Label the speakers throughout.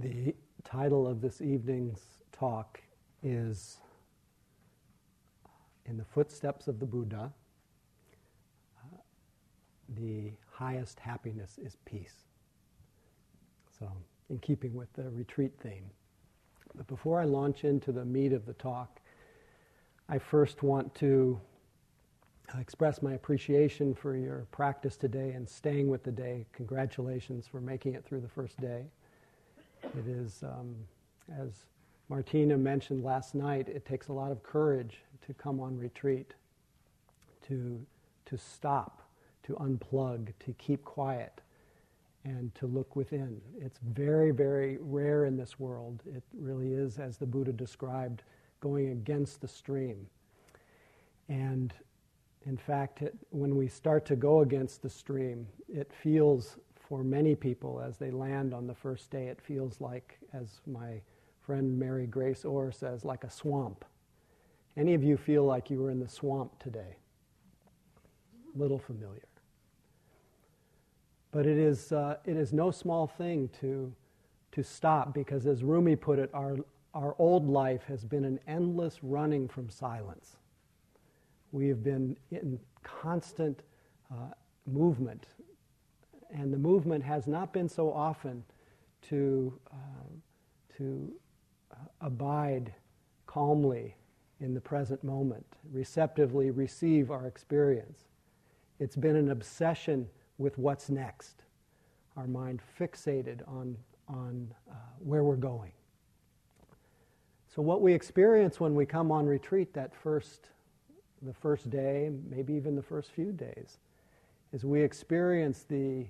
Speaker 1: The title of this evening's talk is In the Footsteps of the Buddha. Uh, the highest happiness is peace. So, in keeping with the retreat theme. But before I launch into the meat of the talk, I first want to express my appreciation for your practice today and staying with the day. Congratulations for making it through the first day. It is, um, as Martina mentioned last night, it takes a lot of courage to come on retreat, to, to stop, to unplug, to keep quiet, and to look within. It's very, very rare in this world. It really is, as the Buddha described, going against the stream. And in fact, it, when we start to go against the stream, it feels for many people as they land on the first day, it feels like, as my friend Mary Grace Orr says, like a swamp. Any of you feel like you were in the swamp today? Little familiar. But it is, uh, it is no small thing to, to stop because, as Rumi put it, our, our old life has been an endless running from silence. We have been in constant uh, movement, and the movement has not been so often to, uh, to uh, abide calmly in the present moment, receptively receive our experience. It's been an obsession with what's next, our mind fixated on, on uh, where we're going. So, what we experience when we come on retreat that first the first day, maybe even the first few days, is we experience the,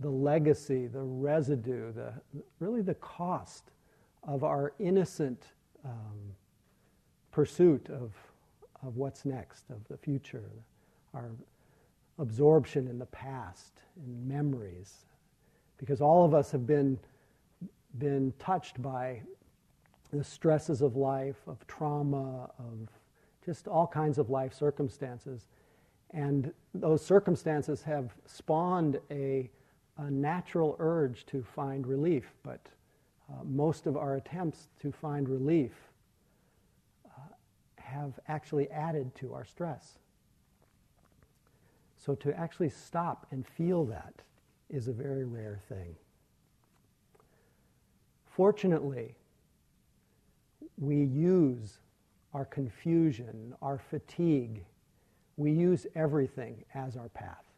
Speaker 1: the legacy, the residue, the, really the cost of our innocent um, pursuit of, of what's next, of the future, our absorption in the past, in memories. Because all of us have been, been touched by the stresses of life, of trauma, of just all kinds of life circumstances. And those circumstances have spawned a, a natural urge to find relief, but uh, most of our attempts to find relief uh, have actually added to our stress. So to actually stop and feel that is a very rare thing. Fortunately, we use our confusion, our fatigue. We use everything as our path.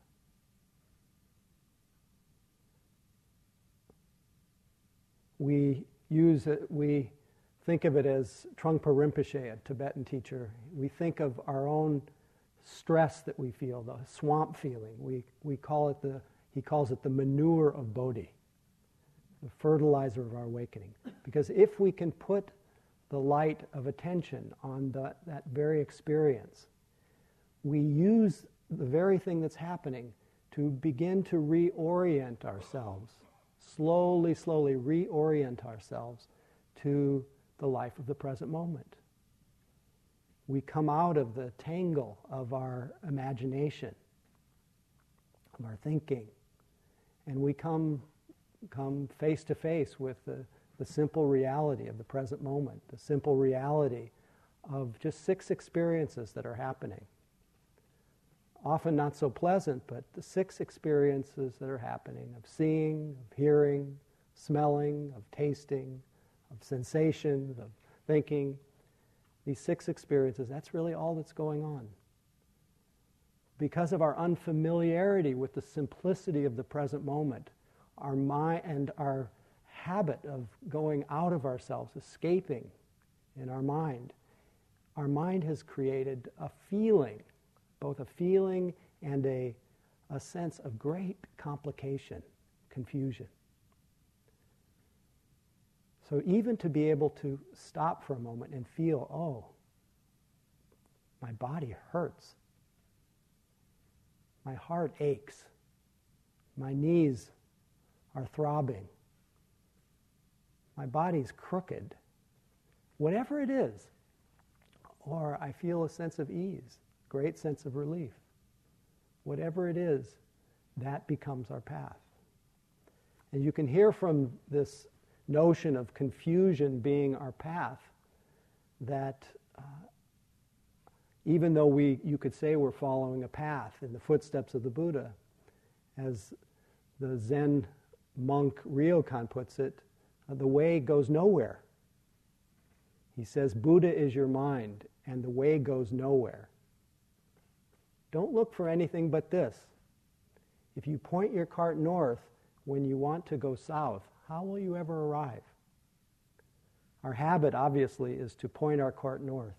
Speaker 1: We use it, we think of it as Trungpa Rinpoche, a Tibetan teacher. We think of our own stress that we feel, the swamp feeling. We, we call it the, he calls it the manure of Bodhi, the fertilizer of our awakening. Because if we can put the light of attention on the, that very experience. We use the very thing that's happening to begin to reorient ourselves, slowly, slowly reorient ourselves to the life of the present moment. We come out of the tangle of our imagination, of our thinking, and we come, come face to face with the the simple reality of the present moment, the simple reality of just six experiences that are happening. Often not so pleasant, but the six experiences that are happening of seeing, of hearing, smelling, of tasting, of sensations, of thinking. These six experiences, that's really all that's going on. Because of our unfamiliarity with the simplicity of the present moment, our mind and our habit of going out of ourselves, escaping in our mind, our mind has created a feeling, both a feeling and a, a sense of great complication, confusion. So, even to be able to stop for a moment and feel, oh, my body hurts, my heart aches, my knees are throbbing, my body's crooked, whatever it is, or I feel a sense of ease, great sense of relief. Whatever it is, that becomes our path. And you can hear from this, notion of confusion being our path that uh, even though we, you could say we're following a path in the footsteps of the Buddha, as the Zen monk Ryokan puts it, uh, the way goes nowhere. He says, Buddha is your mind, and the way goes nowhere. Don't look for anything but this. If you point your cart north when you want to go south, how will you ever arrive? Our habit, obviously, is to point our cart north,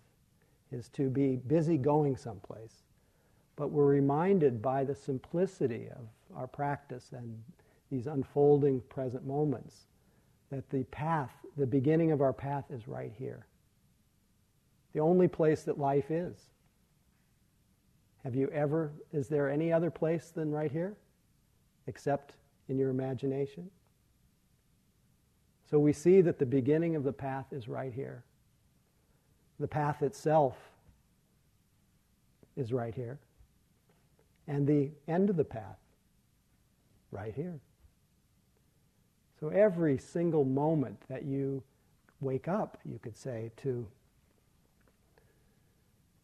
Speaker 1: is to be busy going someplace. But we're reminded by the simplicity of our practice and these unfolding present moments that the path, the beginning of our path is right here. The only place that life is. Have you ever, is there any other place than right here? Except in your imagination? So we see that the beginning of the path is right here. The path itself is right here. And the end of the path, right here. So every single moment that you wake up, you could say, to,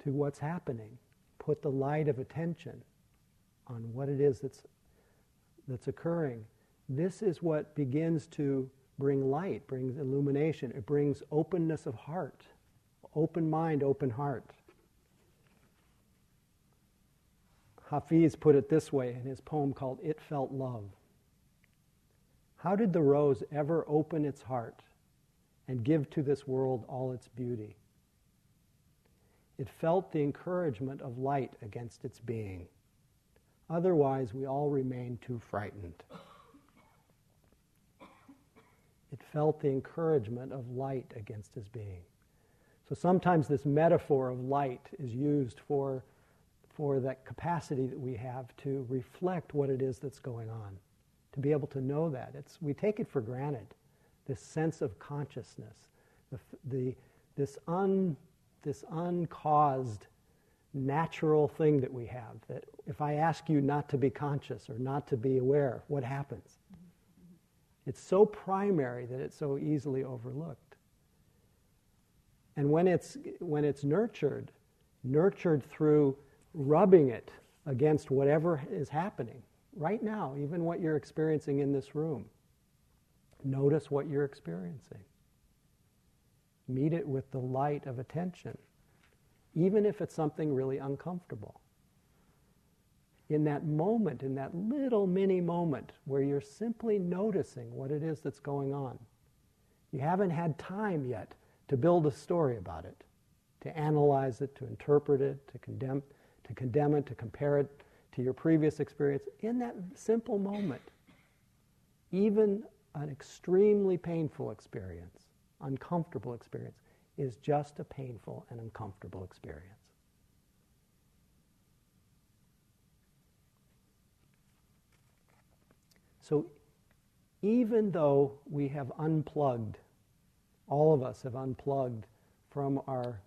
Speaker 1: to what's happening, put the light of attention on what it is that's, that's occurring. This is what begins to bring light, brings illumination, it brings openness of heart, open mind, open heart. Hafiz put it this way in his poem called It Felt Love. How did the rose ever open its heart and give to this world all its beauty? It felt the encouragement of light against its being. Otherwise, we all remain too frightened. It felt the encouragement of light against his being. So sometimes this metaphor of light is used for, for that capacity that we have to reflect what it is that's going on to be able to know that. It's, we take it for granted, this sense of consciousness, the, the, this, un, this uncaused natural thing that we have. That if I ask you not to be conscious or not to be aware, what happens? It's so primary that it's so easily overlooked. And when it's, when it's nurtured, nurtured through rubbing it against whatever is happening, right now, even what you're experiencing in this room. Notice what you're experiencing. Meet it with the light of attention, even if it's something really uncomfortable. In that moment, in that little mini moment where you're simply noticing what it is that's going on, you haven't had time yet to build a story about it, to analyze it, to interpret it, to condemn, to condemn it, to compare it to your previous experience in that simple moment. Even an extremely painful experience, uncomfortable experience, is just a painful and uncomfortable experience. So, even though we have unplugged, all of us have unplugged from our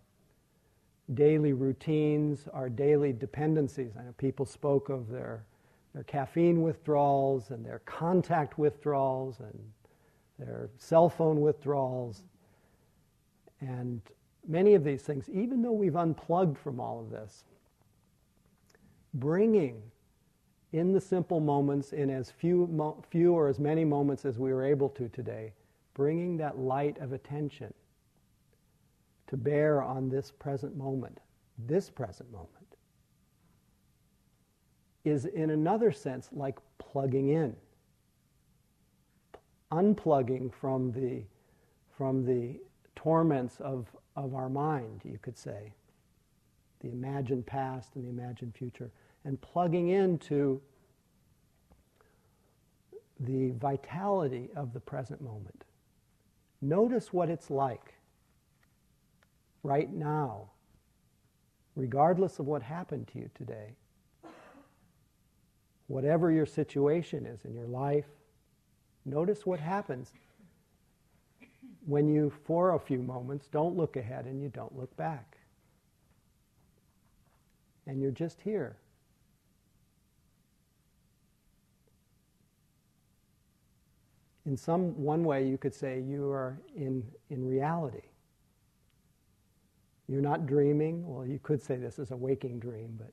Speaker 1: daily routines, our daily dependencies. I know people spoke of their, their caffeine withdrawals and their contact withdrawals and their cell phone withdrawals. And many of these things, even though we've unplugged from all of this, bringing in the simple moments, in as few, mo- few or as many moments as we were able to today, bringing that light of attention to bear on this present moment, this present moment, is in another sense like plugging in, unplugging from the, from the torments of, of our mind, you could say, the imagined past and the imagined future, and plugging into the vitality of the present moment. Notice what it's like right now, regardless of what happened to you today. Whatever your situation is in your life, notice what happens when you, for a few moments, don't look ahead and you don't look back. And you're just here. in some one way you could say you are in, in reality. You're not dreaming. Well, you could say this is a waking dream, but,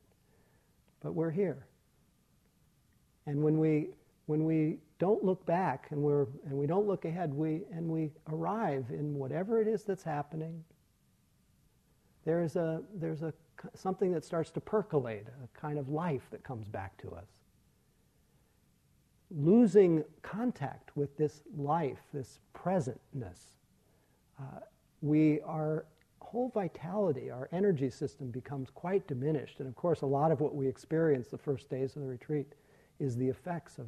Speaker 1: but we're here. And when we, when we don't look back and, we're, and we don't look ahead, we, and we arrive in whatever it is that's happening, there's, a, there's a, something that starts to percolate, a kind of life that comes back to us losing contact with this life, this presentness, uh, we our whole vitality, our energy system becomes quite diminished. And of course, a lot of what we experience the first days of the retreat is the effects of,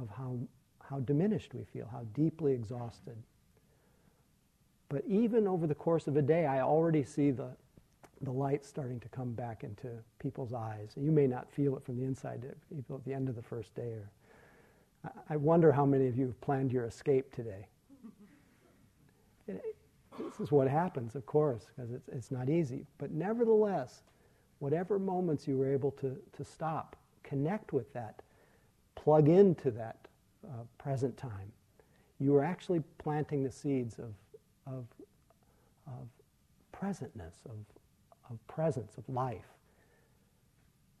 Speaker 1: of how, how diminished we feel, how deeply exhausted. But even over the course of a day, I already see the, the light starting to come back into people's eyes. You may not feel it from the inside, people at the end of the first day or I wonder how many of you have planned your escape today. this is what happens, of course, because it's, it's not easy. But nevertheless, whatever moments you were able to, to stop, connect with that, plug into that uh, present time, you are actually planting the seeds of, of, of presentness, of, of presence, of life.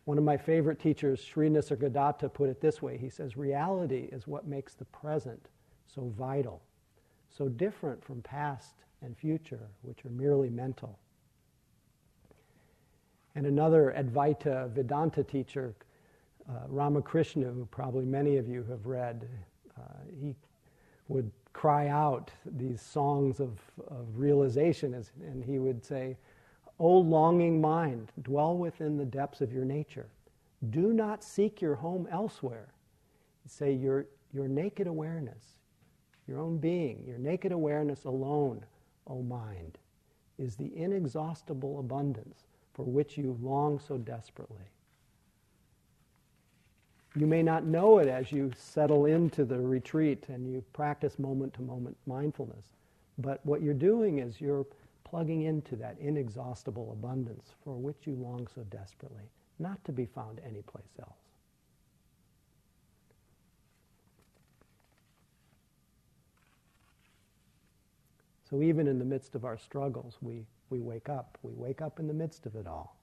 Speaker 1: One of my favorite teachers, Sri Nisargadatta, put it this way. He says, Reality is what makes the present so vital, so different from past and future, which are merely mental. And another Advaita Vedanta teacher, uh, Ramakrishna, who probably many of you have read, uh, he would cry out these songs of, of realization, as, and he would say, O longing mind, dwell within the depths of your nature. Do not seek your home elsewhere. Say your, your naked awareness, your own being, your naked awareness alone, O mind, is the inexhaustible abundance for which you long so desperately. You may not know it as you settle into the retreat and you practice moment to moment mindfulness, but what you're doing is you're plugging into that inexhaustible abundance for which you long so desperately, not to be found anyplace else. So even in the midst of our struggles, we, we wake up. We wake up in the midst of it all.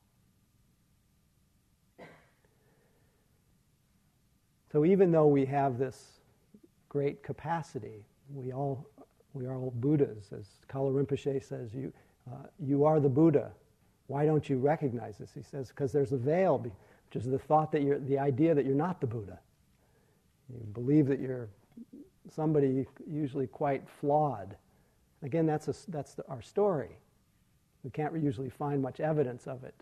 Speaker 1: So even though we have this great capacity, we all we are all Buddhas. As Kalu Rinpoche says, you, uh, you are the Buddha. Why don't you recognize this? He says, because there's a veil, which is the thought that you're, the idea that you're not the Buddha. You believe that you're somebody usually quite flawed. Again, that's, a, that's the, our story. We can't usually find much evidence of it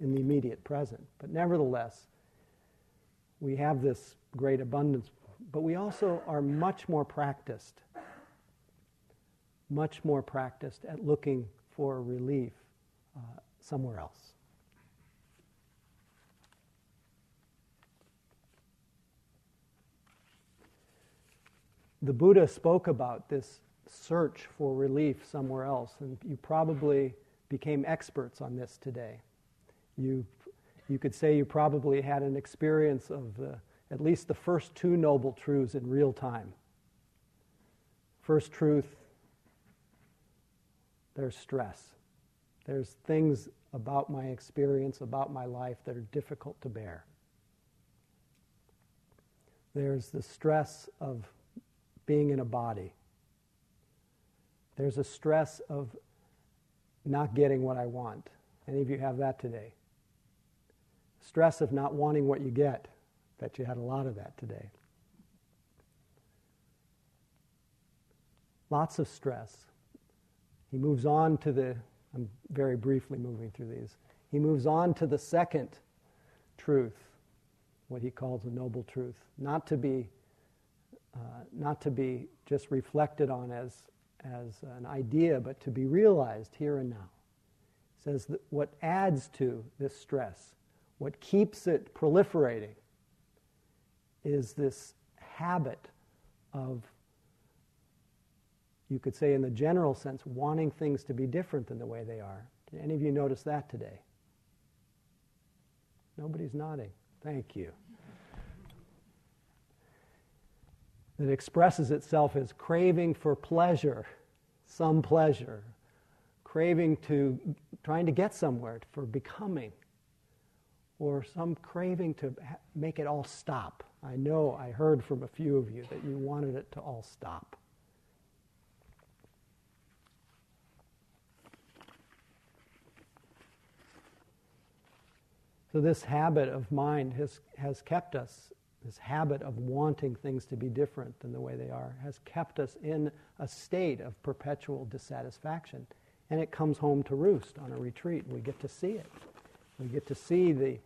Speaker 1: in the immediate present. But nevertheless, we have this great abundance, but we also are much more practiced much more practiced at looking for relief uh, somewhere else. The Buddha spoke about this search for relief somewhere else, and you probably became experts on this today. You, you could say you probably had an experience of the, at least the first two noble truths in real time. First truth there's stress. There's things about my experience, about my life that are difficult to bear. There's the stress of being in a body. There's a stress of not getting what I want. Any of you have that today? Stress of not wanting what you get. Bet you had a lot of that today. Lots of stress. He moves on to the, I'm very briefly moving through these. He moves on to the second truth, what he calls a noble truth, not to be, uh, not to be just reflected on as, as an idea, but to be realized here and now. He says that what adds to this stress, what keeps it proliferating, is this habit of you could say, in the general sense, wanting things to be different than the way they are. Did any of you notice that today? Nobody's nodding. Thank you. that expresses itself as craving for pleasure, some pleasure, craving to, trying to get somewhere, for becoming, or some craving to make it all stop. I know I heard from a few of you that you wanted it to all stop. So, this habit of mind has, has kept us, this habit of wanting things to be different than the way they are, has kept us in a state of perpetual dissatisfaction. And it comes home to roost on a retreat. We get to see it. We get to see the,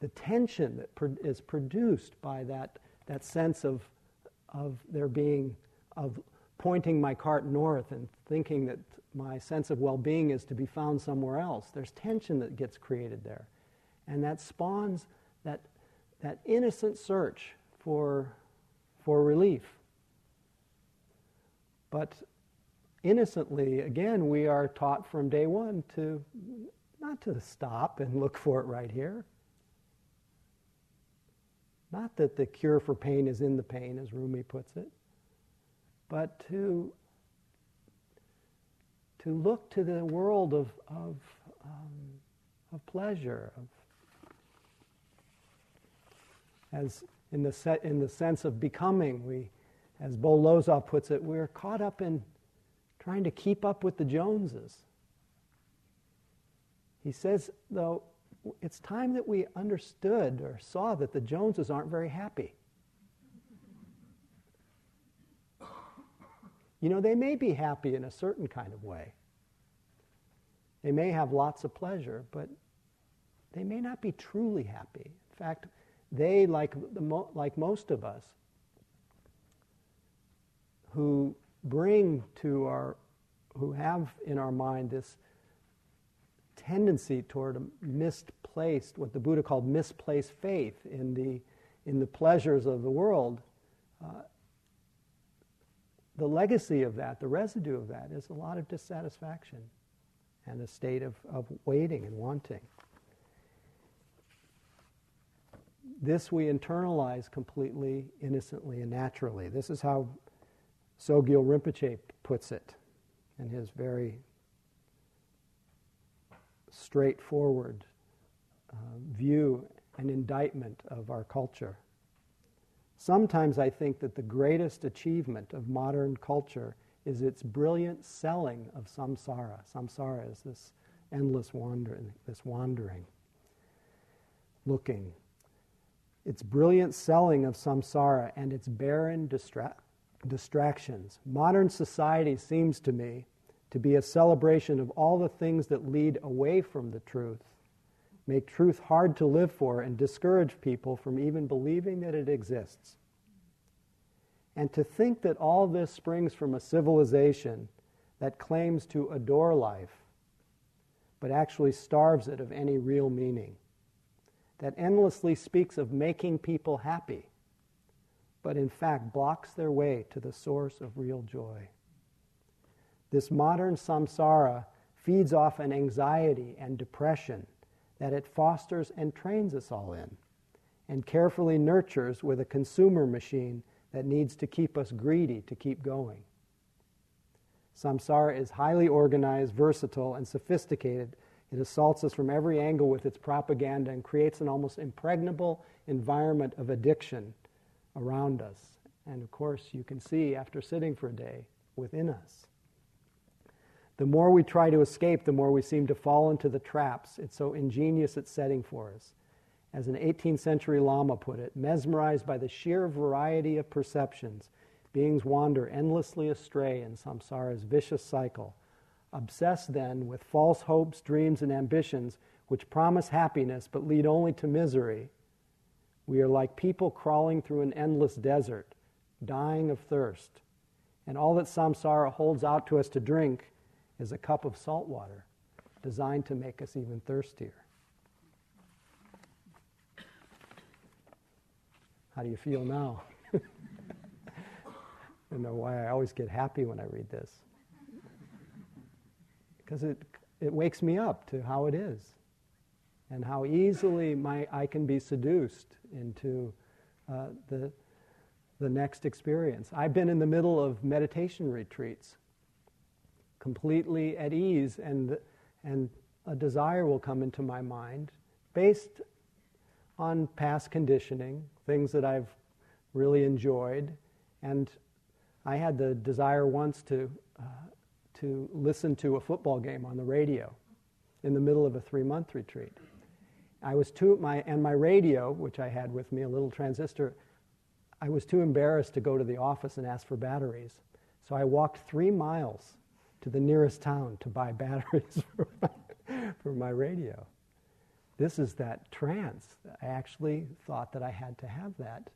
Speaker 1: the tension that pro- is produced by that, that sense of, of there being, of pointing my cart north and thinking that my sense of well being is to be found somewhere else. There's tension that gets created there. And that spawns that, that innocent search for, for relief. But innocently, again, we are taught from day one to not to stop and look for it right here. Not that the cure for pain is in the pain, as Rumi puts it, but to, to look to the world of, of, um, of pleasure, of as in the, set, in the sense of becoming, we, as Bo Lozoff puts it, we're caught up in trying to keep up with the Joneses. He says, though, it's time that we understood or saw that the Joneses aren't very happy. You know, they may be happy in a certain kind of way. They may have lots of pleasure, but they may not be truly happy. In fact, they, like, the, like most of us, who bring to our, who have in our mind this tendency toward a misplaced, what the Buddha called misplaced faith in the, in the pleasures of the world, uh, the legacy of that, the residue of that, is a lot of dissatisfaction and a state of, of waiting and wanting. this we internalize completely, innocently, and naturally. This is how Sogyal Rinpoche puts it in his very straightforward uh, view and indictment of our culture. Sometimes I think that the greatest achievement of modern culture is its brilliant selling of samsara. Samsara is this endless wandering, this wandering, looking, its brilliant selling of samsara and its barren distra- distractions. Modern society seems to me to be a celebration of all the things that lead away from the truth, make truth hard to live for, and discourage people from even believing that it exists. And to think that all this springs from a civilization that claims to adore life, but actually starves it of any real meaning that endlessly speaks of making people happy, but in fact blocks their way to the source of real joy. This modern samsara feeds off an anxiety and depression that it fosters and trains us all in, and carefully nurtures with a consumer machine that needs to keep us greedy to keep going. Samsara is highly organized, versatile, and sophisticated it assaults us from every angle with its propaganda and creates an almost impregnable environment of addiction around us. And of course, you can see after sitting for a day within us. The more we try to escape, the more we seem to fall into the traps it's so ingenious at setting for us. As an 18th century Lama put it, mesmerized by the sheer variety of perceptions, beings wander endlessly astray in samsara's vicious cycle Obsessed then with false hopes, dreams, and ambitions which promise happiness but lead only to misery, we are like people crawling through an endless desert, dying of thirst. And all that samsara holds out to us to drink is a cup of salt water designed to make us even thirstier. How do you feel now? I don't know why I always get happy when I read this because it, it wakes me up to how it is and how easily my, I can be seduced into uh, the, the next experience. I've been in the middle of meditation retreats, completely at ease, and, and a desire will come into my mind based on past conditioning, things that I've really enjoyed. And I had the desire once to, uh, to listen to a football game on the radio in the middle of a three month retreat. I was too, my, and my radio, which I had with me, a little transistor, I was too embarrassed to go to the office and ask for batteries. So I walked three miles to the nearest town to buy batteries for my, for my radio. This is that trance. I actually thought that I had to have that.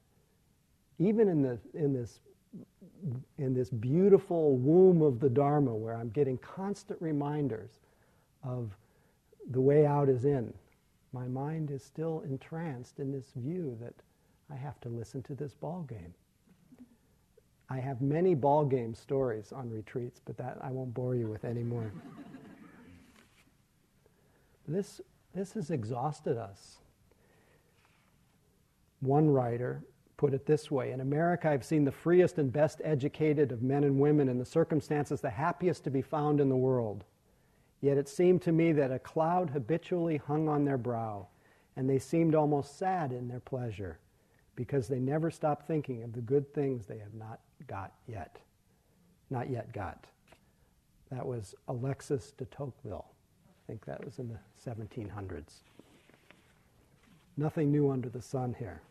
Speaker 1: Even in, the, in, this, in this beautiful womb of the Dharma, where I'm getting constant reminders of the way out is in, my mind is still entranced in this view that I have to listen to this ball game. I have many ball game stories on retreats, but that I won't bore you with anymore. this, this has exhausted us. One writer put it this way In America, I've seen the freest and best educated of men and women in the circumstances the happiest to be found in the world. Yet it seemed to me that a cloud habitually hung on their brow, and they seemed almost sad in their pleasure, because they never stop thinking of the good things they have not got yet. Not yet got. That was Alexis de Tocqueville. I think that was in the 1700s. Nothing new under the sun here.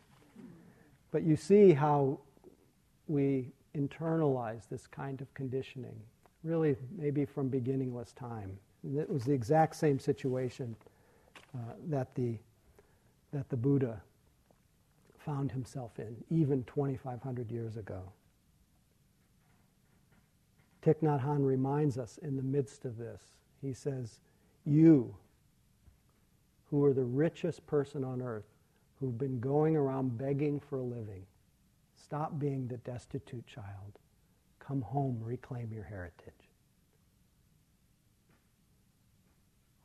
Speaker 1: But you see how we internalize this kind of conditioning, really, maybe from beginningless time. And it was the exact same situation uh, that, the, that the Buddha found himself in, even 2,500 years ago. Thich Nhat Hanh reminds us in the midst of this, he says, You, who are the richest person on earth, who've been going around begging for a living, stop being the destitute child. Come home, reclaim your heritage.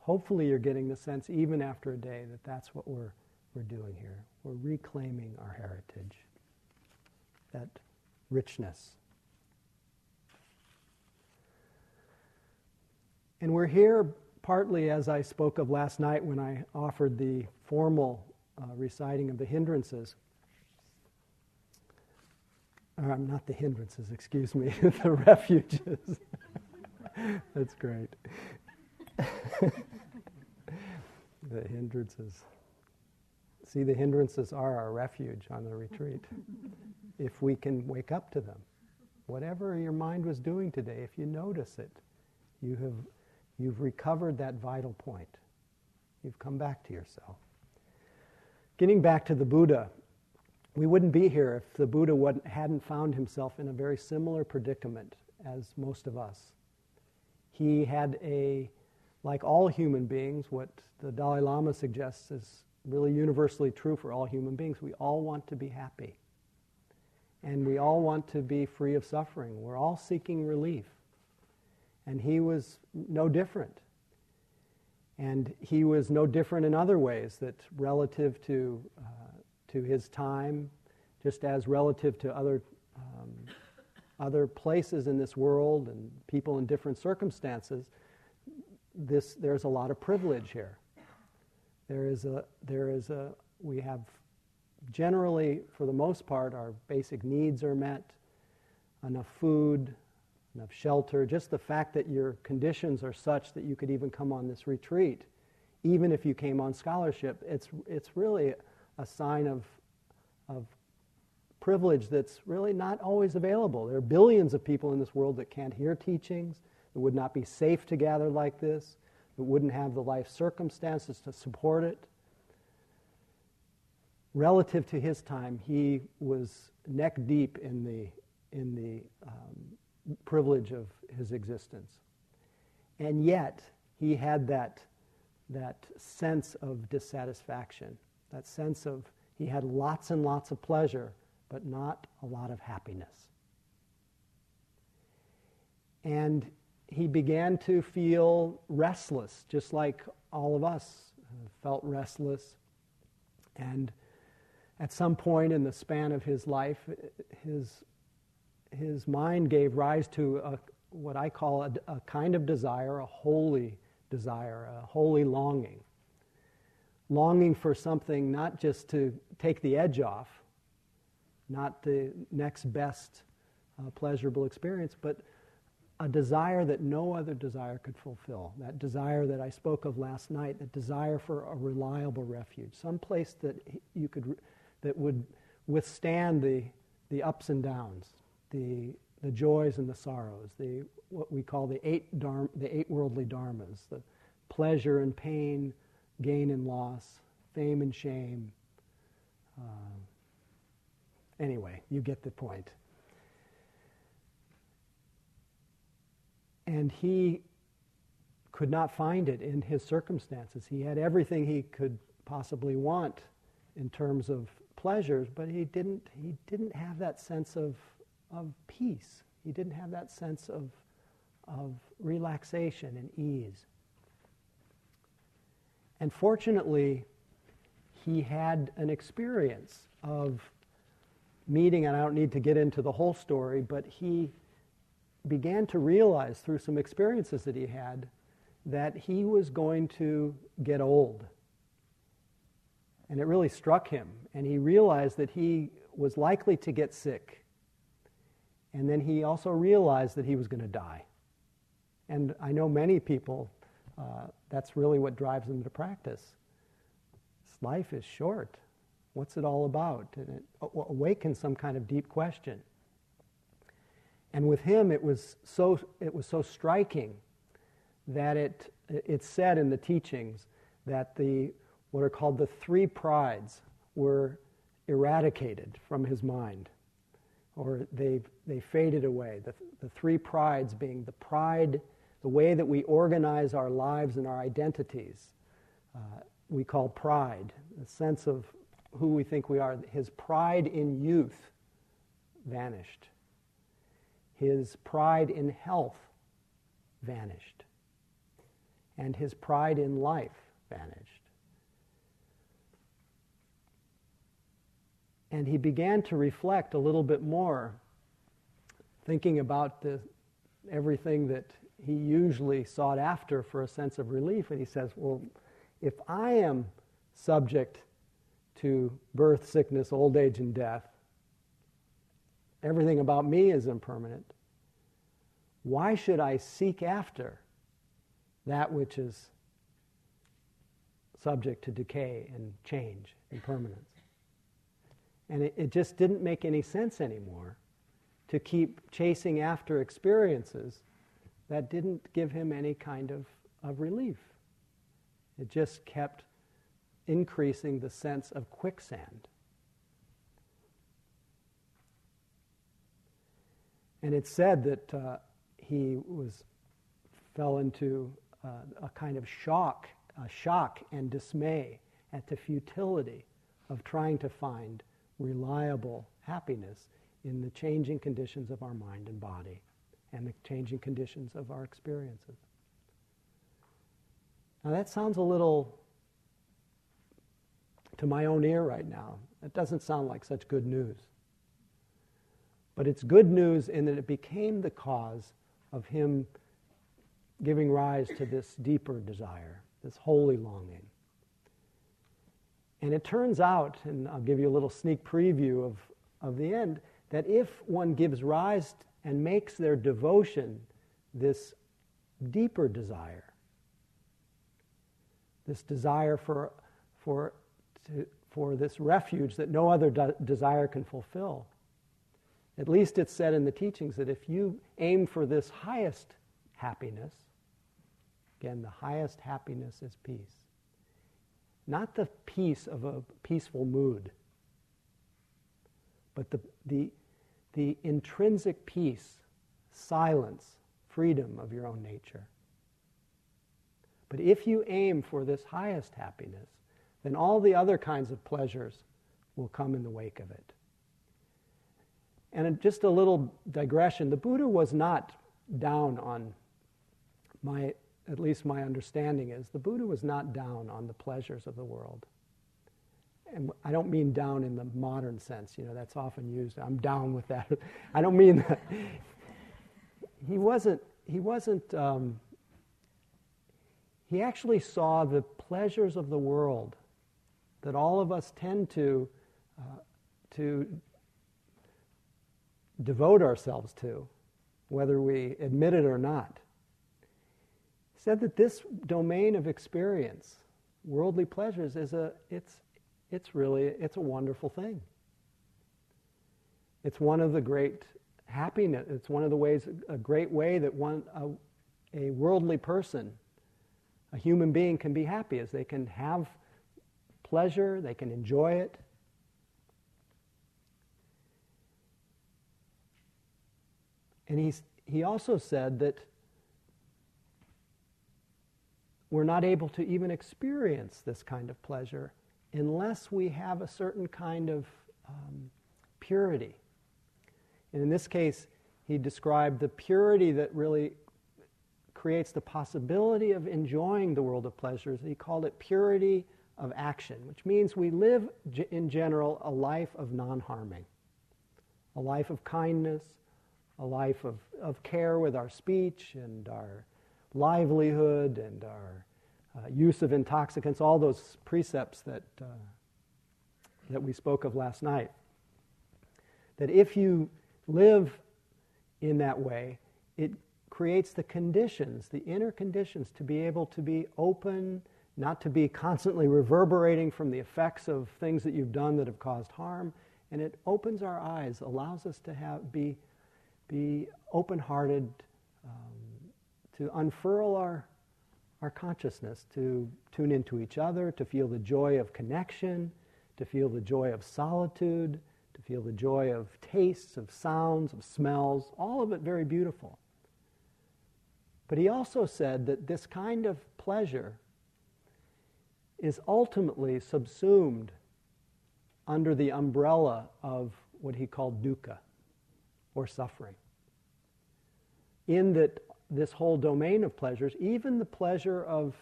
Speaker 1: hopefully you're getting the sense, even after a day, that that's what we're, we're doing here. We're reclaiming our heritage, that richness. And we're here partly, as I spoke of last night when I offered the formal uh, reciting of the hindrances. Or, uh, not the hindrances, excuse me, the refuges. That's great. the hindrances. See, the hindrances are our refuge on the retreat. if we can wake up to them. Whatever your mind was doing today, if you notice it, you have, you've recovered that vital point. You've come back to yourself. Getting back to the Buddha, we wouldn't be here if the Buddha hadn't found himself in a very similar predicament as most of us. He had a like all human beings, what the Dalai Lama suggests is really universally true for all human beings. We all want to be happy. And we all want to be free of suffering. We're all seeking relief. And he was no different. And he was no different in other ways that relative to, uh, to his time, just as relative to other, um, other places in this world and people in different circumstances, this, there's a lot of privilege here. There is a, there is a, we have generally, for the most part, our basic needs are met, enough food, enough shelter. Just the fact that your conditions are such that you could even come on this retreat, even if you came on scholarship, it's, it's really a sign of, of privilege that's really not always available. There are billions of people in this world that can't hear teachings, it would not be safe to gather like this. It wouldn't have the life circumstances to support it. Relative to his time, he was neck deep in the, in the um, privilege of his existence. And yet, he had that, that sense of dissatisfaction, that sense of he had lots and lots of pleasure, but not a lot of happiness. And he began to feel restless, just like all of us felt restless. And at some point in the span of his life, his, his mind gave rise to a, what I call a, a kind of desire, a holy desire, a holy longing. Longing for something not just to take the edge off, not the next best uh, pleasurable experience, but a desire that no other desire could fulfill. That desire that I spoke of last night, that desire for a reliable refuge, some place that you could, that would withstand the, the ups and downs, the, the joys and the sorrows, the, what we call the eight, dharm, the eight worldly dharmas, the pleasure and pain, gain and loss, fame and shame. Uh, anyway, you get the point. And he could not find it in his circumstances. He had everything he could possibly want in terms of pleasures, but he didn't, he didn't have that sense of, of peace. He didn't have that sense of, of relaxation and ease. And fortunately, he had an experience of meeting, and I don't need to get into the whole story, but he began to realize through some experiences that he had that he was going to get old. And it really struck him. And he realized that he was likely to get sick. And then he also realized that he was going to die. And I know many people, uh, that's really what drives them to practice. Life is short. What's it all about? And it awakens some kind of deep question. And with him, it was so, it was so striking that it, it said in the teachings that the, what are called the three prides were eradicated from his mind, or they, they faded away. The, the three prides being the pride, the way that we organize our lives and our identities, uh, we call pride, the sense of who we think we are. His pride in youth vanished his pride in health vanished, and his pride in life vanished. And he began to reflect a little bit more, thinking about the, everything that he usually sought after for a sense of relief. And he says, Well, if I am subject to birth, sickness, old age, and death, Everything about me is impermanent. Why should I seek after that which is subject to decay and change and permanence? And it, it just didn't make any sense anymore to keep chasing after experiences that didn't give him any kind of, of relief. It just kept increasing the sense of quicksand. And it's said that uh, he was fell into uh, a kind of shock, shock and dismay at the futility of trying to find reliable happiness in the changing conditions of our mind and body and the changing conditions of our experiences. Now that sounds a little to my own ear right now. It doesn't sound like such good news. But it's good news in that it became the cause of him giving rise to this deeper desire, this holy longing. And it turns out, and I'll give you a little sneak preview of, of the end, that if one gives rise and makes their devotion this deeper desire, this desire for, for, to, for this refuge that no other de- desire can fulfill, at least it's said in the teachings that if you aim for this highest happiness, again, the highest happiness is peace. Not the peace of a peaceful mood, but the, the, the intrinsic peace, silence, freedom of your own nature. But if you aim for this highest happiness, then all the other kinds of pleasures will come in the wake of it. And just a little digression the Buddha was not down on my, at least my understanding is, the Buddha was not down on the pleasures of the world. and I don't mean down in the modern sense, you know, that's often used. I'm down with that. I don't mean that. He wasn't, he wasn't, um, he actually saw the pleasures of the world that all of us tend to, uh, to devote ourselves to, whether we admit it or not. Said that this domain of experience, worldly pleasures, is a, it's, it's really, it's a wonderful thing. It's one of the great happiness, it's one of the ways, a great way that one, a, a worldly person, a human being can be happy is they can have pleasure, they can enjoy it. And he's, he also said that we're not able to even experience this kind of pleasure unless we have a certain kind of um, purity. And in this case, he described the purity that really creates the possibility of enjoying the world of pleasures. He called it purity of action, which means we live in general a life of non harming, a life of kindness, a life of, of care with our speech and our livelihood and our uh, use of intoxicants, all those precepts that, uh, that we spoke of last night. That if you live in that way, it creates the conditions, the inner conditions, to be able to be open, not to be constantly reverberating from the effects of things that you've done that have caused harm. And it opens our eyes, allows us to have, be, be open hearted, um, to unfurl our our consciousness to tune into each other, to feel the joy of connection, to feel the joy of solitude, to feel the joy of tastes, of sounds, of smells, all of it very beautiful. But he also said that this kind of pleasure is ultimately subsumed under the umbrella of what he called dukkha, or suffering. In that this whole domain of pleasures, even the pleasure of,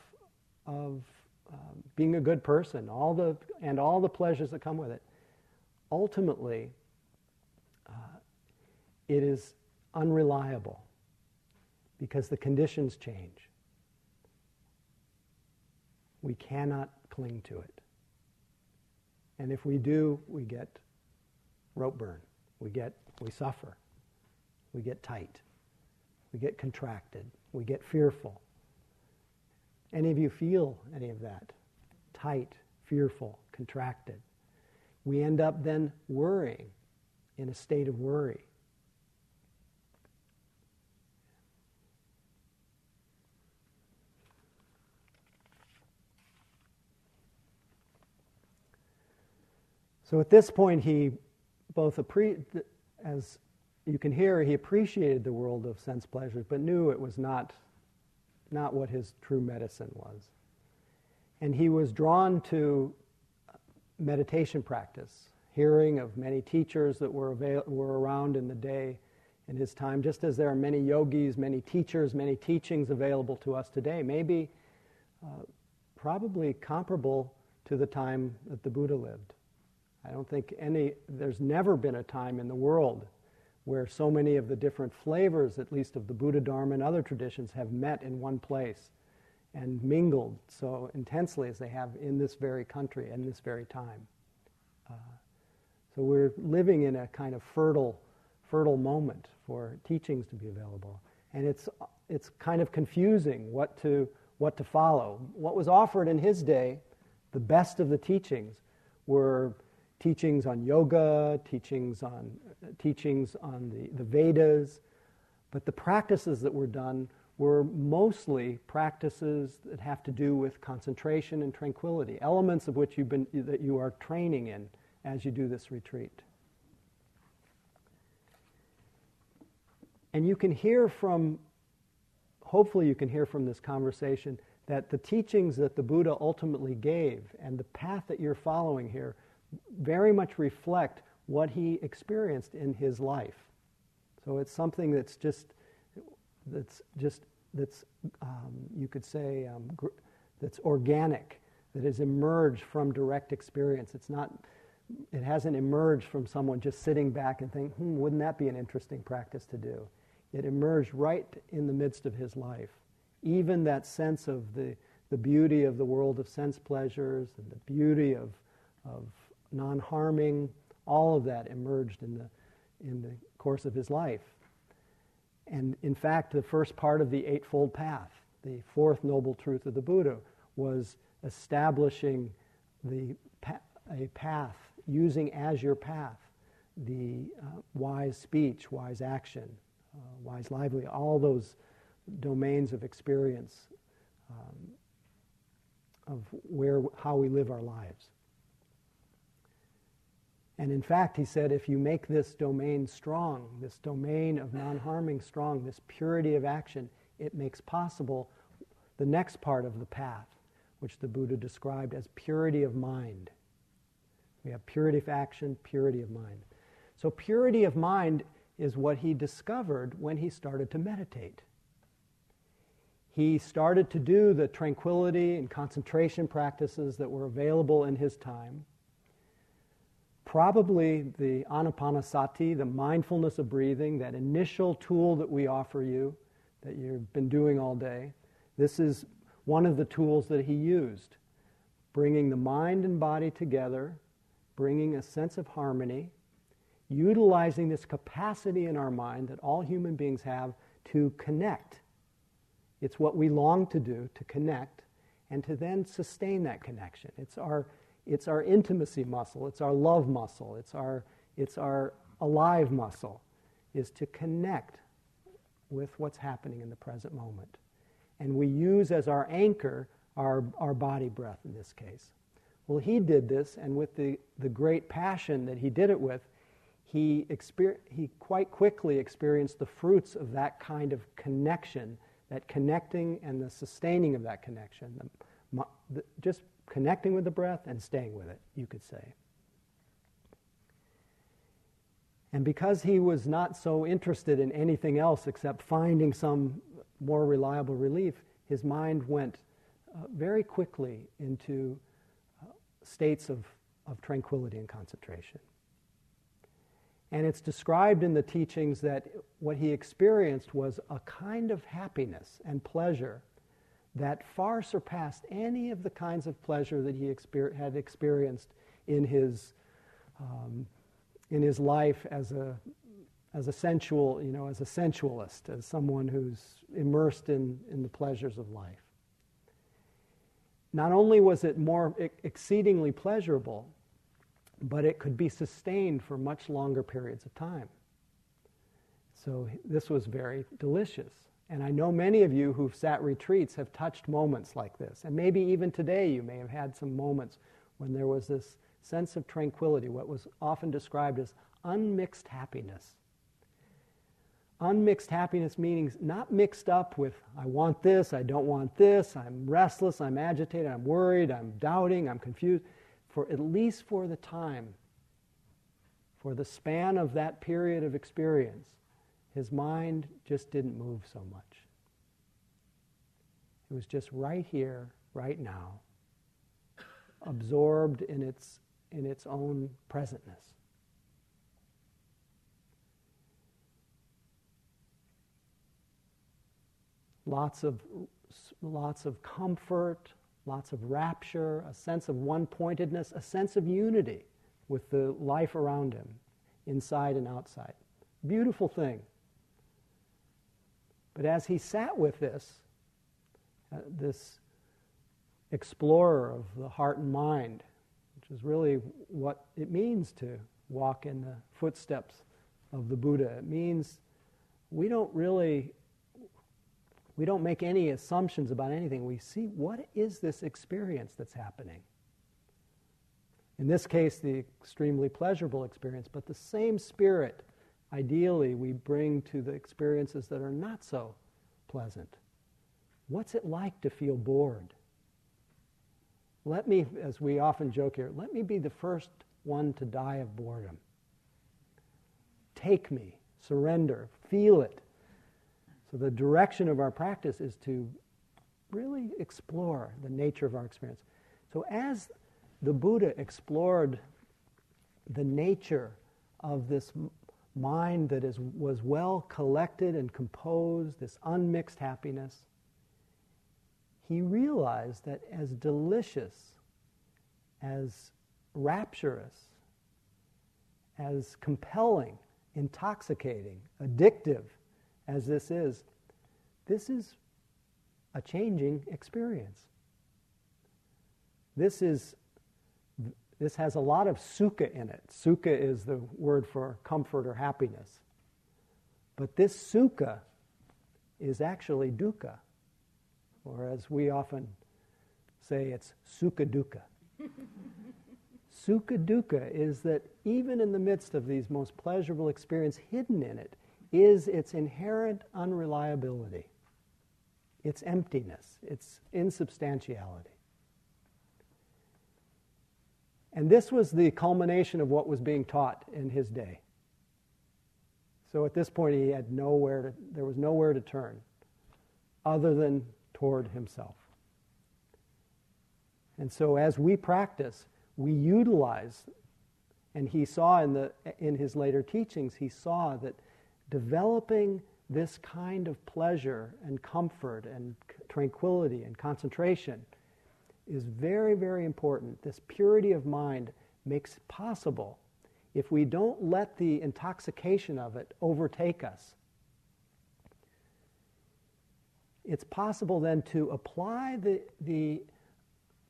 Speaker 1: of um, being a good person, all the, and all the pleasures that come with it, ultimately, uh, it is unreliable because the conditions change. We cannot cling to it. And if we do, we get rope burn. We get, we suffer. We get tight. We get contracted. We get fearful. Any of you feel any of that? Tight, fearful, contracted. We end up then worrying, in a state of worry. So at this point, he both as you can hear he appreciated the world of sense pleasures, but knew it was not, not what his true medicine was. And he was drawn to meditation practice, hearing of many teachers that were, avail- were around in the day in his time, just as there are many yogis, many teachers, many teachings available to us today, maybe uh, probably comparable to the time that the Buddha lived. I don't think any, there's never been a time in the world where so many of the different flavors, at least of the Buddha Dharma and other traditions, have met in one place and mingled so intensely as they have in this very country and this very time. Uh, so we're living in a kind of fertile, fertile moment for teachings to be available, and it's it's kind of confusing what to what to follow. What was offered in his day, the best of the teachings, were teachings on yoga, teachings on, teachings on the, the Vedas, but the practices that were done were mostly practices that have to do with concentration and tranquility, elements of which you've been, that you are training in as you do this retreat. And you can hear from, hopefully, you can hear from this conversation that the teachings that the Buddha ultimately gave and the path that you're following here very much reflect what he experienced in his life. So it's something that's just, that's just, that's, um, you could say, um, gr- that's organic, that has emerged from direct experience. It's not, it hasn't emerged from someone just sitting back and thinking, hmm, wouldn't that be an interesting practice to do? It emerged right in the midst of his life. Even that sense of the, the beauty of the world of sense pleasures and the beauty of, of non harming, all of that emerged in the, in the course of his life. And in fact, the first part of the Eightfold Path, the fourth noble truth of the Buddha, was establishing the, a path, using as your path the uh, wise speech, wise action, uh, wise livelihood, all those domains of experience um, of where, how we live our lives. And in fact, he said, if you make this domain strong, this domain of non harming strong, this purity of action, it makes possible the next part of the path, which the Buddha described as purity of mind. We have purity of action, purity of mind. So, purity of mind is what he discovered when he started to meditate. He started to do the tranquility and concentration practices that were available in his time probably the anapanasati, the mindfulness of breathing, that initial tool that we offer you, that you've been doing all day. This is one of the tools that he used, bringing the mind and body together, bringing a sense of harmony, utilizing this capacity in our mind that all human beings have to connect. It's what we long to do, to connect, and to then sustain that connection. It's our it's our intimacy muscle, it's our love muscle, it's our, it's our alive muscle, is to connect with what's happening in the present moment. And we use as our anchor our, our body breath in this case. Well, he did this, and with the, the great passion that he did it with, he, exper- he quite quickly experienced the fruits of that kind of connection, that connecting and the sustaining of that connection. The, the, just connecting with the breath and staying with it, you could say. And because he was not so interested in anything else except finding some more reliable relief, his mind went uh, very quickly into uh, states of, of tranquility and concentration. And it's described in the teachings that what he experienced was a kind of happiness and pleasure that far surpassed any of the kinds of pleasure that he exper- had experienced in his, um, in his life as a, as a sensual, you know, as a sensualist, as someone who's immersed in, in the pleasures of life. Not only was it more exceedingly pleasurable, but it could be sustained for much longer periods of time. So this was very delicious. And I know many of you who've sat retreats have touched moments like this. And maybe even today you may have had some moments when there was this sense of tranquility, what was often described as unmixed happiness. Unmixed happiness meaning not mixed up with, I want this, I don't want this, I'm restless, I'm agitated, I'm worried, I'm doubting, I'm confused. For at least for the time, for the span of that period of experience, his mind just didn't move so much. It was just right here, right now, absorbed in its, in its own presentness. Lots of, lots of comfort, lots of rapture, a sense of one pointedness, a sense of unity with the life around him, inside and outside. Beautiful thing. But as he sat with this, uh, this explorer of the heart and mind, which is really what it means to walk in the footsteps of the Buddha, it means we don't really we don't make any assumptions about anything. We see what is this experience that's happening. In this case, the extremely pleasurable experience, but the same spirit ideally we bring to the experiences that are not so pleasant. What's it like to feel bored? Let me, as we often joke here, let me be the first one to die of boredom. Take me, surrender, feel it. So, the direction of our practice is to really explore the nature of our experience. So, as the Buddha explored the nature of this mind that is, was well collected and composed, this unmixed happiness, he realized that as delicious, as rapturous, as compelling, intoxicating, addictive as this is, this is a changing experience. This is this has a lot of sukha in it. Sukha is the word for comfort or happiness. But this sukha is actually dukkha, or as we often say, it's sukha dukkha. sukha dukkha is that even in the midst of these most pleasurable experiences, hidden in it is its inherent unreliability, its emptiness, its insubstantiality. And this was the culmination of what was being taught in his day. So at this point, he had nowhere to, there was nowhere to turn other than toward himself. And so as we practice, we utilize, and he saw in, the, in his later teachings, he saw that developing this kind of pleasure and comfort and tranquility and concentration is very, very important. This purity of mind makes possible if we don't let the intoxication of it overtake us. It's possible then to apply the, the,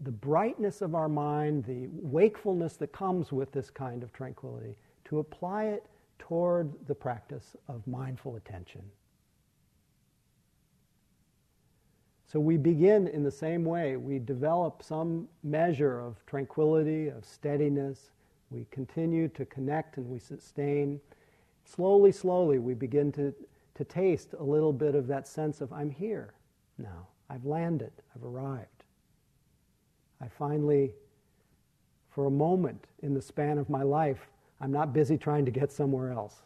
Speaker 1: the brightness of our mind, the wakefulness that comes with this kind of tranquility, to apply it toward the practice of mindful attention. So we begin in the same way. We develop some measure of tranquility, of steadiness. We continue to connect and we sustain. Slowly, slowly, we begin to, to taste a little bit of that sense of, I'm here now. I've landed. I've arrived. I finally, for a moment in the span of my life, I'm not busy trying to get somewhere else.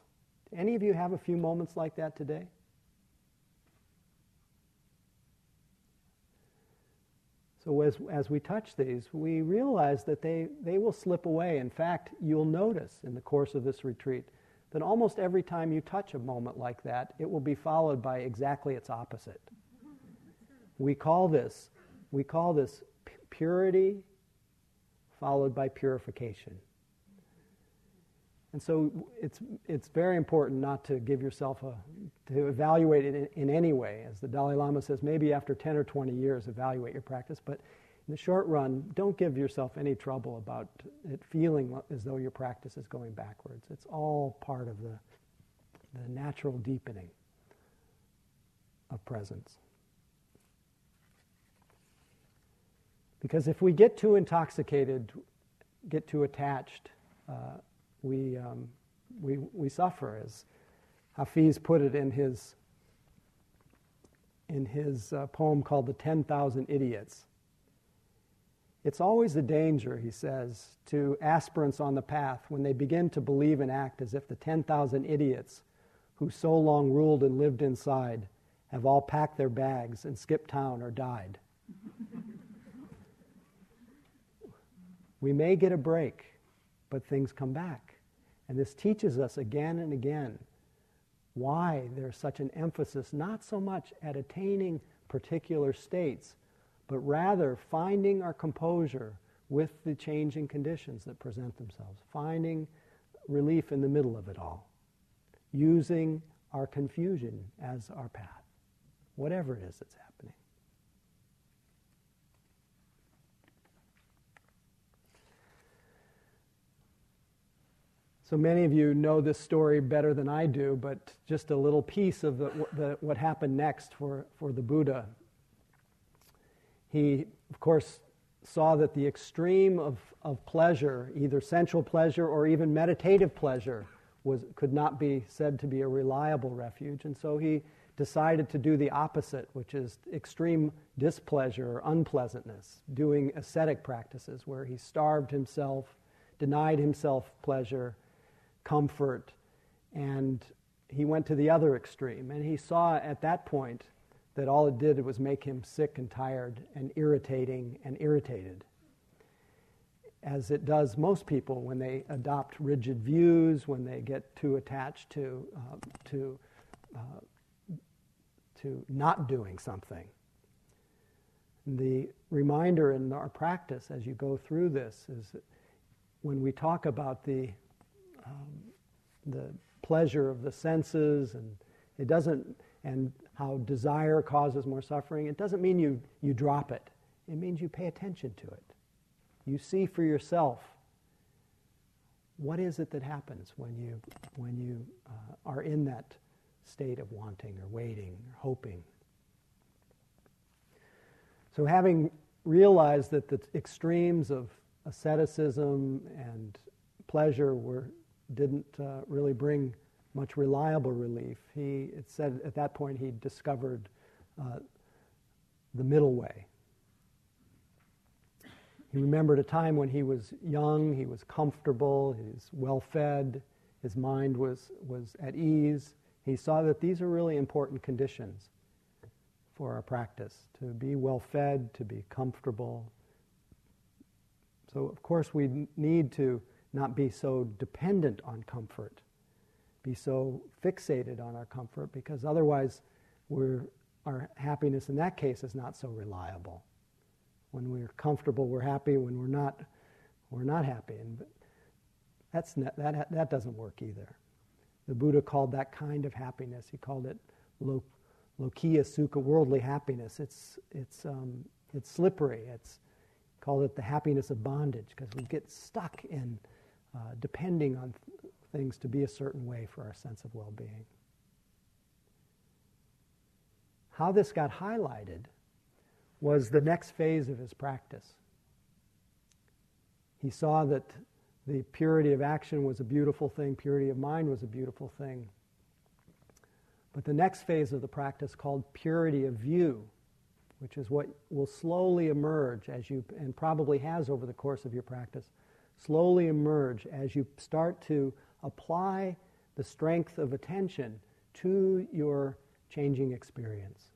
Speaker 1: Any of you have a few moments like that today? So as, as we touch these, we realize that they, they will slip away. In fact, you'll notice in the course of this retreat that almost every time you touch a moment like that, it will be followed by exactly its opposite. We call this, we call this purity followed by purification. And so it's, it's very important not to give yourself a, to evaluate it in, in, any way. As the Dalai Lama says, maybe after 10 or 20 years, evaluate your practice. But in the short run, don't give yourself any trouble about it feeling as though your practice is going backwards. It's all part of the, the natural deepening of presence. Because if we get too intoxicated, get too attached, uh, we, um, we, we suffer, as Hafiz put it in his, in his uh, poem called The 10,000 Idiots. It's always a danger, he says, to aspirants on the path when they begin to believe and act as if the 10,000 idiots who so long ruled and lived inside have all packed their bags and skipped town or died. we may get a break, but things come back. And this teaches us again and again why there's such an emphasis not so much at attaining particular states, but rather finding our composure with the changing conditions that present themselves, finding relief in the middle of it all, using our confusion as our path, whatever it is that's happening. So many of you know this story better than I do, but just a little piece of the, the, what happened next for, for the Buddha. He, of course, saw that the extreme of, of pleasure, either sensual pleasure or even meditative pleasure, was, could not be said to be a reliable refuge. And so he decided to do the opposite, which is extreme displeasure or unpleasantness, doing ascetic practices where he starved himself, denied himself pleasure comfort, and he went to the other extreme. And he saw at that point that all it did was make him sick and tired and irritating and irritated. as it does most people when they adopt rigid views, when they get too attached to, uh, to, uh, to not doing something. The reminder in our practice as you go through this is that when we talk about the, um, the pleasure of the senses and it doesn't, and how desire causes more suffering, it doesn't mean you, you drop it. It means you pay attention to it. You see for yourself what is it that happens when you, when you uh, are in that state of wanting or waiting or hoping. So, having realized that the extremes of asceticism and pleasure were, didn't uh, really bring much reliable relief, he it said at that point he discovered uh, the middle way, he remembered a time when he was young, he was comfortable, he was well fed, his mind was, was at ease. He saw that these are really important conditions for our practice to be well fed, to be comfortable. So, of course, we need to not be so dependent on comfort, be so fixated on our comfort, because otherwise, our happiness in that case is not so reliable. When we're comfortable, we're happy. When we're not, we're not happy. And that's that, that doesn't work either. The Buddha called that kind of happiness, he called it lo, lokiya sukha, worldly happiness. It's, it's, um, it's slippery. It's called it the happiness of bondage because we get stuck in uh, depending on th- things to be a certain way for our sense of well being. How this got highlighted was the next phase of his practice. He saw that the purity of action was a beautiful thing, purity of mind was a beautiful thing. But the next phase of the practice, called purity of view, which is what will slowly emerge as you, and probably has over the course of your practice, slowly emerge as you start to apply the strength of attention to your changing experience.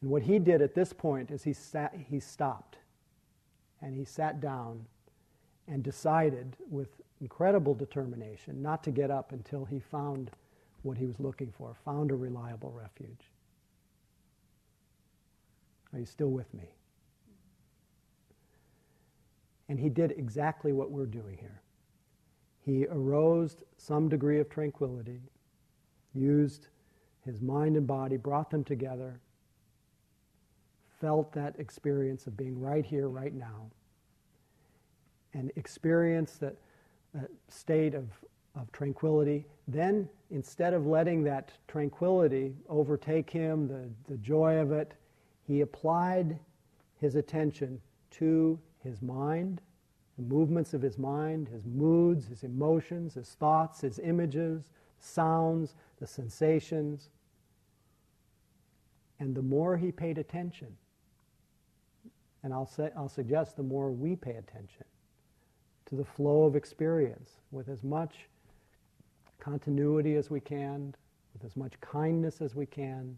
Speaker 1: And what he did at this point is he, sat, he stopped and he sat down and decided with incredible determination not to get up until he found what he was looking for, found a reliable refuge. Are you still with me? And he did exactly what we're doing here. He arose some degree of tranquility, used his mind and body, brought them together, felt that experience of being right here, right now, and experienced that, that state of, of tranquility, then instead of letting that tranquility overtake him, the, the joy of it, he applied his attention to his mind, the movements of his mind, his moods, his emotions, his thoughts, his images, sounds, the sensations. And the more he paid attention, and I'll, say, I'll suggest the more we pay attention to the flow of experience with as much continuity as we can, with as much kindness as we can,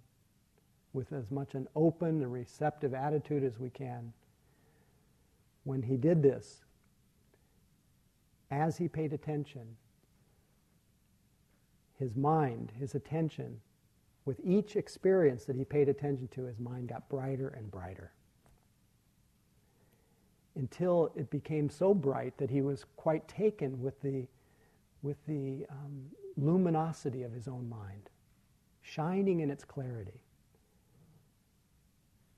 Speaker 1: with as much an open and receptive attitude as we can. When he did this, as he paid attention, his mind, his attention, with each experience that he paid attention to, his mind got brighter and brighter until it became so bright that he was quite taken with the, with the um, luminosity of his own mind, shining in its clarity.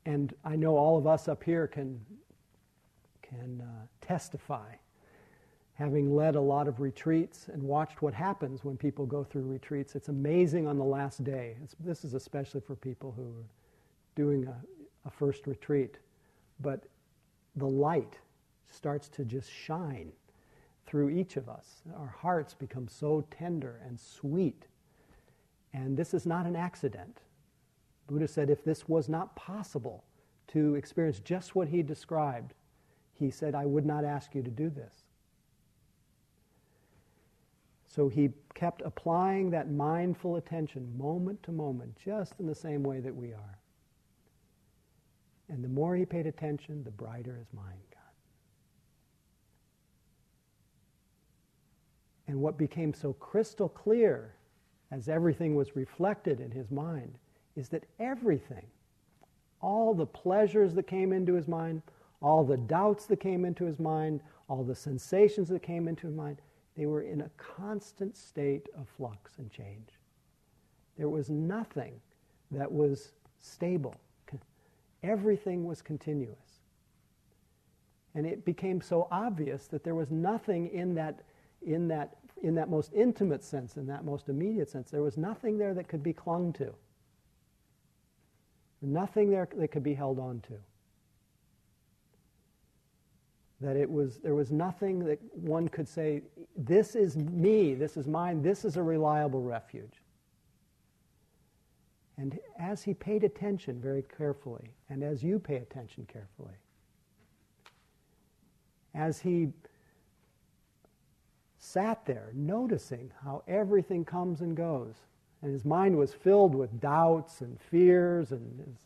Speaker 1: And I know all of us up here can, can uh, testify, having led a lot of retreats and watched what happens when people go through retreats. It's amazing on the last day. It's, this is especially for people who are doing a, a first retreat. But the light starts to just shine through each of us. Our hearts become so tender and sweet. And this is not an accident. Buddha said if this was not possible to experience just what he described, he said, I would not ask you to do this. So he kept applying that mindful attention moment to moment, just in the same way that we are. And the more he paid attention, the brighter his mind got. And what became so crystal clear as everything was reflected in his mind is that everything, all the pleasures that came into his mind, all the doubts that came into his mind, all the sensations that came into his mind, they were in a constant state of flux and change. There was nothing that was stable. Everything was continuous. And it became so obvious that there was nothing in that, in that, in that most intimate sense, in that most immediate sense, there was nothing there that could be clung to. Nothing there that could be held on to. That it was, there was nothing that one could say, this is me, this is mine, this is a reliable refuge. And as he paid attention very carefully, and as you pay attention carefully, as he sat there noticing how everything comes and goes, and his mind was filled with doubts and fears, and his,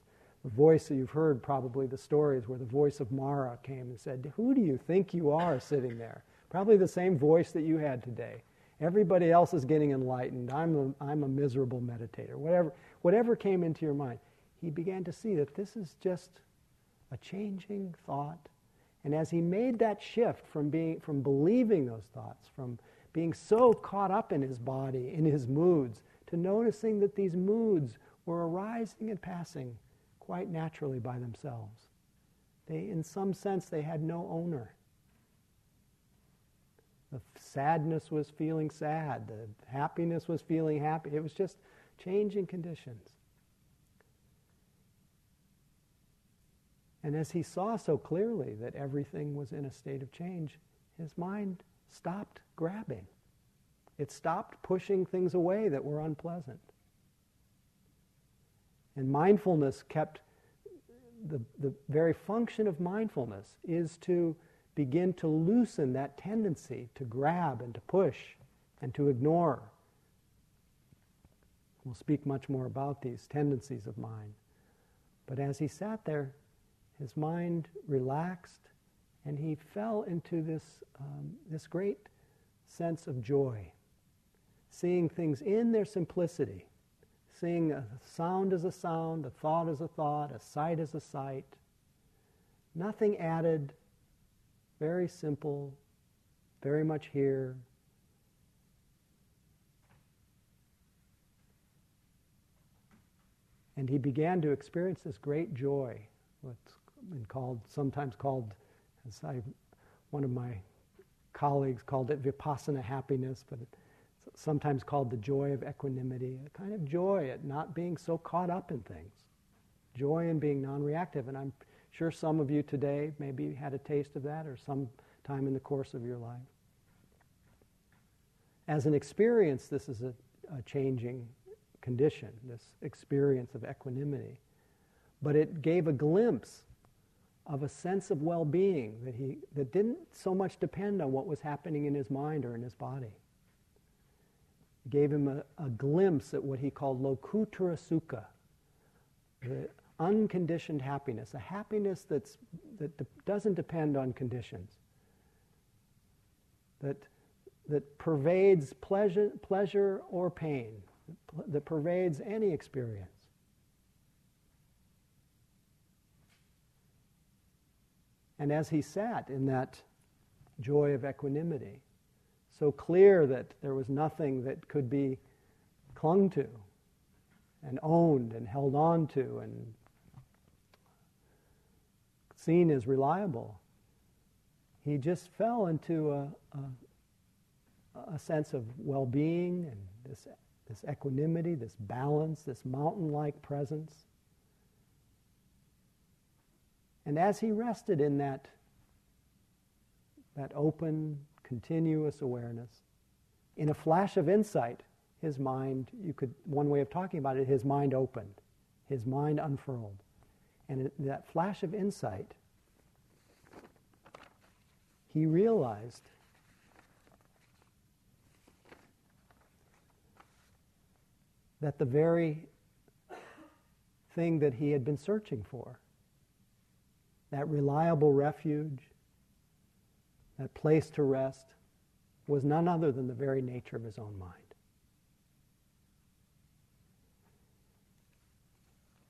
Speaker 1: the voice that you've heard probably the stories where the voice of Mara came and said, Who do you think you are sitting there? Probably the same voice that you had today. Everybody else is getting enlightened. I'm a, I'm a miserable meditator. Whatever, whatever came into your mind, he began to see that this is just a changing thought. And as he made that shift from, being, from believing those thoughts, from being so caught up in his body, in his moods, to noticing that these moods were arising and passing quite naturally by themselves. They, in some sense, they had no owner. The sadness was feeling sad. The happiness was feeling happy. It was just changing conditions. And as he saw so clearly that everything was in a state of change, his mind stopped grabbing. It stopped pushing things away that were unpleasant. And mindfulness kept, the, the very function of mindfulness is to begin to loosen that tendency to grab and to push and to ignore. We'll speak much more about these tendencies of mind. But as he sat there, his mind relaxed and he fell into this, um, this great sense of joy, seeing things in their simplicity, seeing a sound as a sound, a thought as a thought, a sight as a sight. Nothing added, very simple, very much here. And he began to experience this great joy, what's been called, sometimes called, as I, one of my colleagues called it vipassana happiness, but it's sometimes called the joy of equanimity, a kind of joy at not being so caught up in things, joy in being non reactive. And I'm sure some of you today maybe had a taste of that or some time in the course of your life. As an experience, this is a, a changing condition, this experience of equanimity. But it gave a glimpse of a sense of well-being that he that didn't so much depend on what was happening in his mind or in his body. Gave him a, a glimpse at what he called lokuttara sukha, the unconditioned happiness, a happiness that's, that de- doesn't depend on conditions, that, that pervades pleasure, pleasure or pain, that pervades any experience. And as he sat in that joy of equanimity, so clear that there was nothing that could be clung to and owned and held on to and seen as reliable, he just fell into a, a, a sense of well being and this, this equanimity, this balance, this mountain like presence. And as he rested in that, that open, continuous awareness, in a flash of insight, his mind, you could, one way of talking about it, his mind opened, his mind unfurled. And in that flash of insight, he realized that the very thing that he had been searching for, that reliable refuge, that place to rest, was none other than the very nature of his own mind.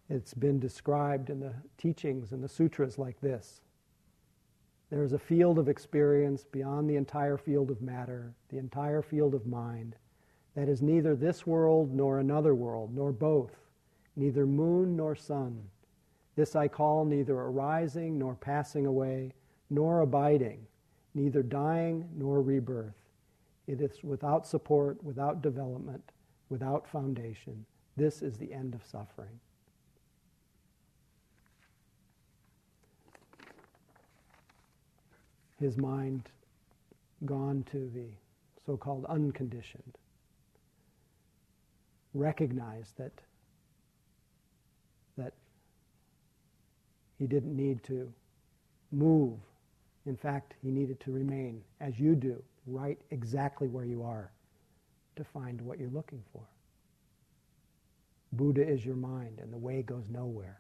Speaker 1: It's been described in the teachings and the sutras like this. There is a field of experience beyond the entire field of matter, the entire field of mind, that is neither this world nor another world, nor both, neither moon nor sun. This I call neither arising nor passing away, nor abiding, neither dying nor rebirth. It is without support, without development, without foundation. This is the end of suffering. his mind gone to the so called unconditioned, recognized that, that he didn't need to move. In fact, he needed to remain, as you do, right exactly where you are to find what you're looking for. Buddha is your mind, and the way goes nowhere.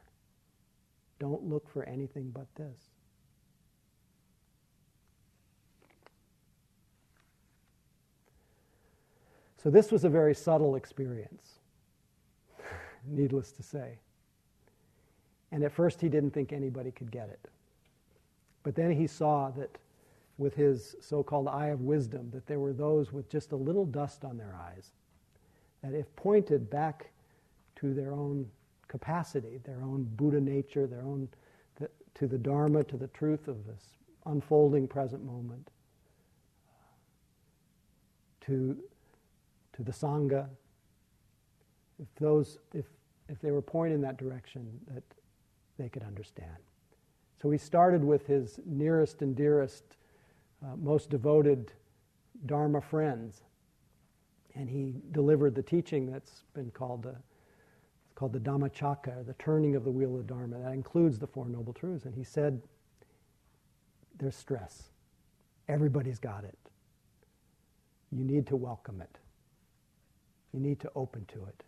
Speaker 1: Don't look for anything but this. So this was a very subtle experience, needless to say. And at first he didn't think anybody could get it. But then he saw that with his so called eye of wisdom, that there were those with just a little dust on their eyes, that if pointed back to their own capacity, their own Buddha nature, their own, to the Dharma, to the truth of this unfolding present moment, to to the Sangha, if those, if, if they were pointed in that direction, that they could understand. So he started with his nearest and dearest, uh, most devoted Dharma friends, and he delivered the teaching that's been called the, called the Dhammacakka, the turning of the wheel of Dharma. That includes the Four Noble Truths. And he said, there's stress. Everybody's got it. You need to welcome it. You need to open to it.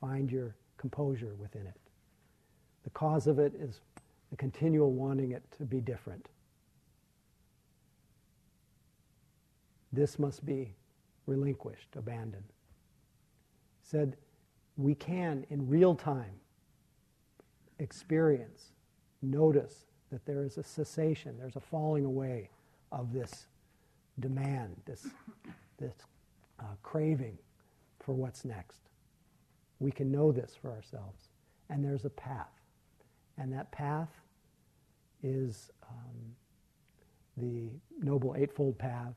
Speaker 1: Find your composure within it. The cause of it is the continual wanting it to be different. This must be relinquished, abandoned. Said, we can in real time experience, notice that there is a cessation, there's a falling away of this demand, this, this uh, craving for what's next. We can know this for ourselves. And there's a path. And that path is um, the Noble Eightfold Path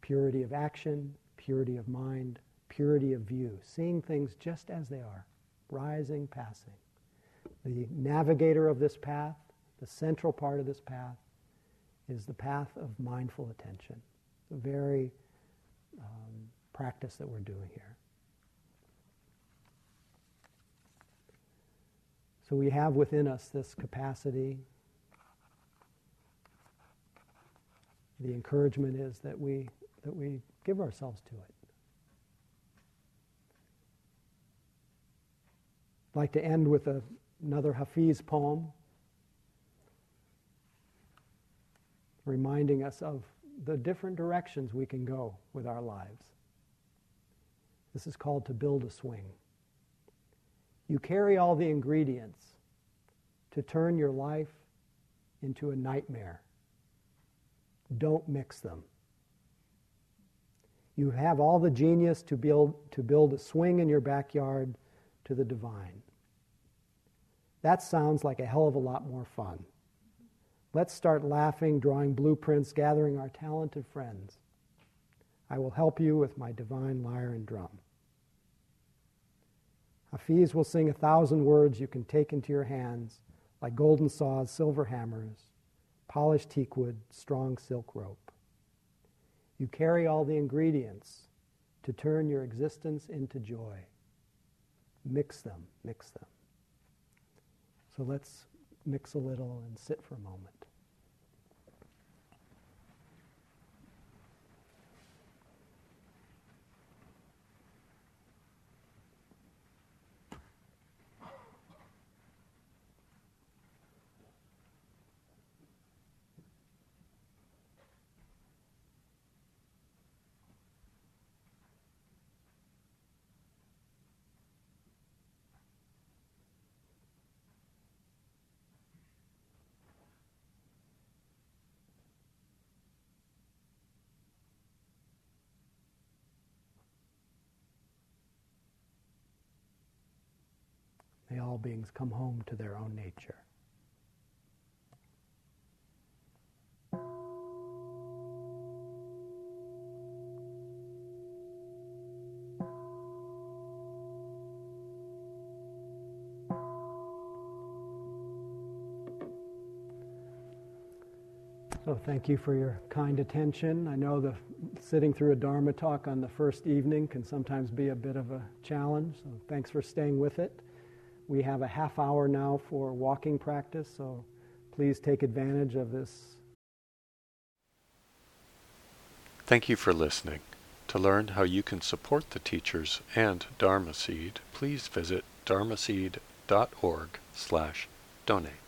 Speaker 1: purity of action, purity of mind, purity of view, seeing things just as they are, rising, passing. The navigator of this path, the central part of this path, is the path of mindful attention. the very um, practice that we're doing here. So we have within us this capacity. The encouragement is that we, that we give ourselves to it. I'd like to end with a, another Hafiz poem reminding us of the different directions we can go with our lives. This is called to build a swing. You carry all the ingredients to turn your life into a nightmare. Don't mix them. You have all the genius to build, to build a swing in your backyard to the divine. That sounds like a hell of a lot more fun. Let's start laughing, drawing blueprints, gathering our talented friends. I will help you with my divine lyre and drum. Hafiz will sing a thousand words you can take into your hands, like golden saws, silver hammers, polished teakwood, strong silk rope. You carry all the ingredients to turn your existence into joy. Mix them, mix them. So let's mix a little and sit for a moment. May all beings come home to their own nature. So thank you for your kind attention. I know the sitting through a Dharma talk on the first evening can sometimes be a bit of a challenge, so thanks for staying with it. We have a half hour now for walking practice, so please take advantage of this.
Speaker 2: Thank you for listening. To learn how you can support the teachers and Dharma Seed, please visit dharmaseed.org slash donate.